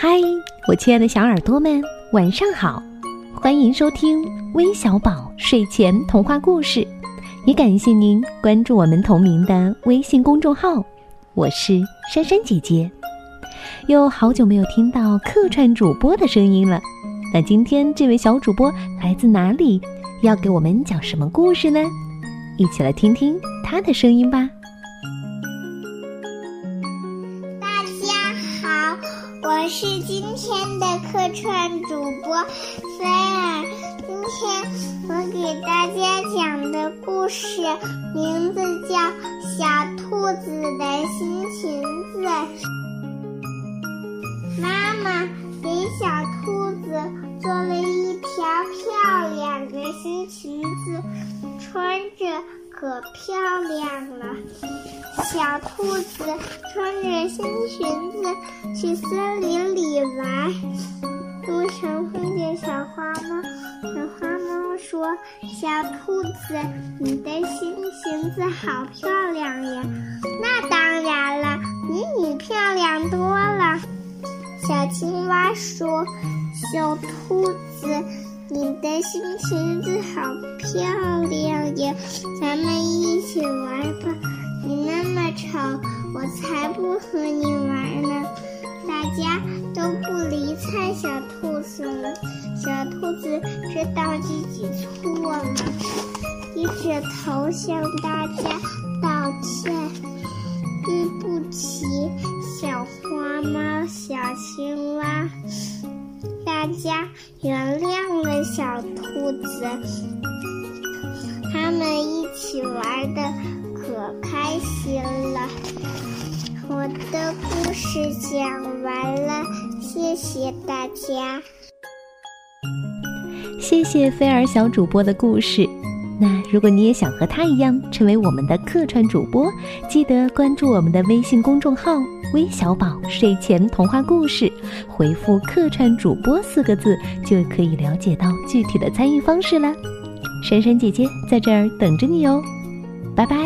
嗨，我亲爱的小耳朵们，晚上好！欢迎收听微小宝睡前童话故事，也感谢您关注我们同名的微信公众号。我是珊珊姐姐，又好久没有听到客串主播的声音了。那今天这位小主播来自哪里？要给我们讲什么故事呢？一起来听听他的声音吧。我是今天的客串主播菲尔。今天我给大家讲的故事名字叫《小兔子的新裙子》。妈妈给小兔子。做了一条漂亮的新裙子，穿着可漂亮了。小兔子穿着新裙子去森林里玩，路上碰见小花猫。小花猫说：“小兔子，你的新裙子好漂亮呀！”那当然了，比你漂亮多了。小青蛙说。小兔子，你的新裙子好漂我才不和你玩呢。大家都不理睬小兔子了。小兔子知道自己错了，低着头向大家道歉：“对不起，小花猫，小青蛙。”大家原谅了小兔子，他们一起玩的可开心了。我的故事讲完了，谢谢大家。谢谢菲儿小主播的故事。那如果你也想和他一样成为我们的客串主播，记得关注我们的微信公众号“微小宝睡前童话故事”，回复“客串主播”四个字，就可以了解到具体的参与方式了。珊珊姐姐在这儿等着你哦，拜拜。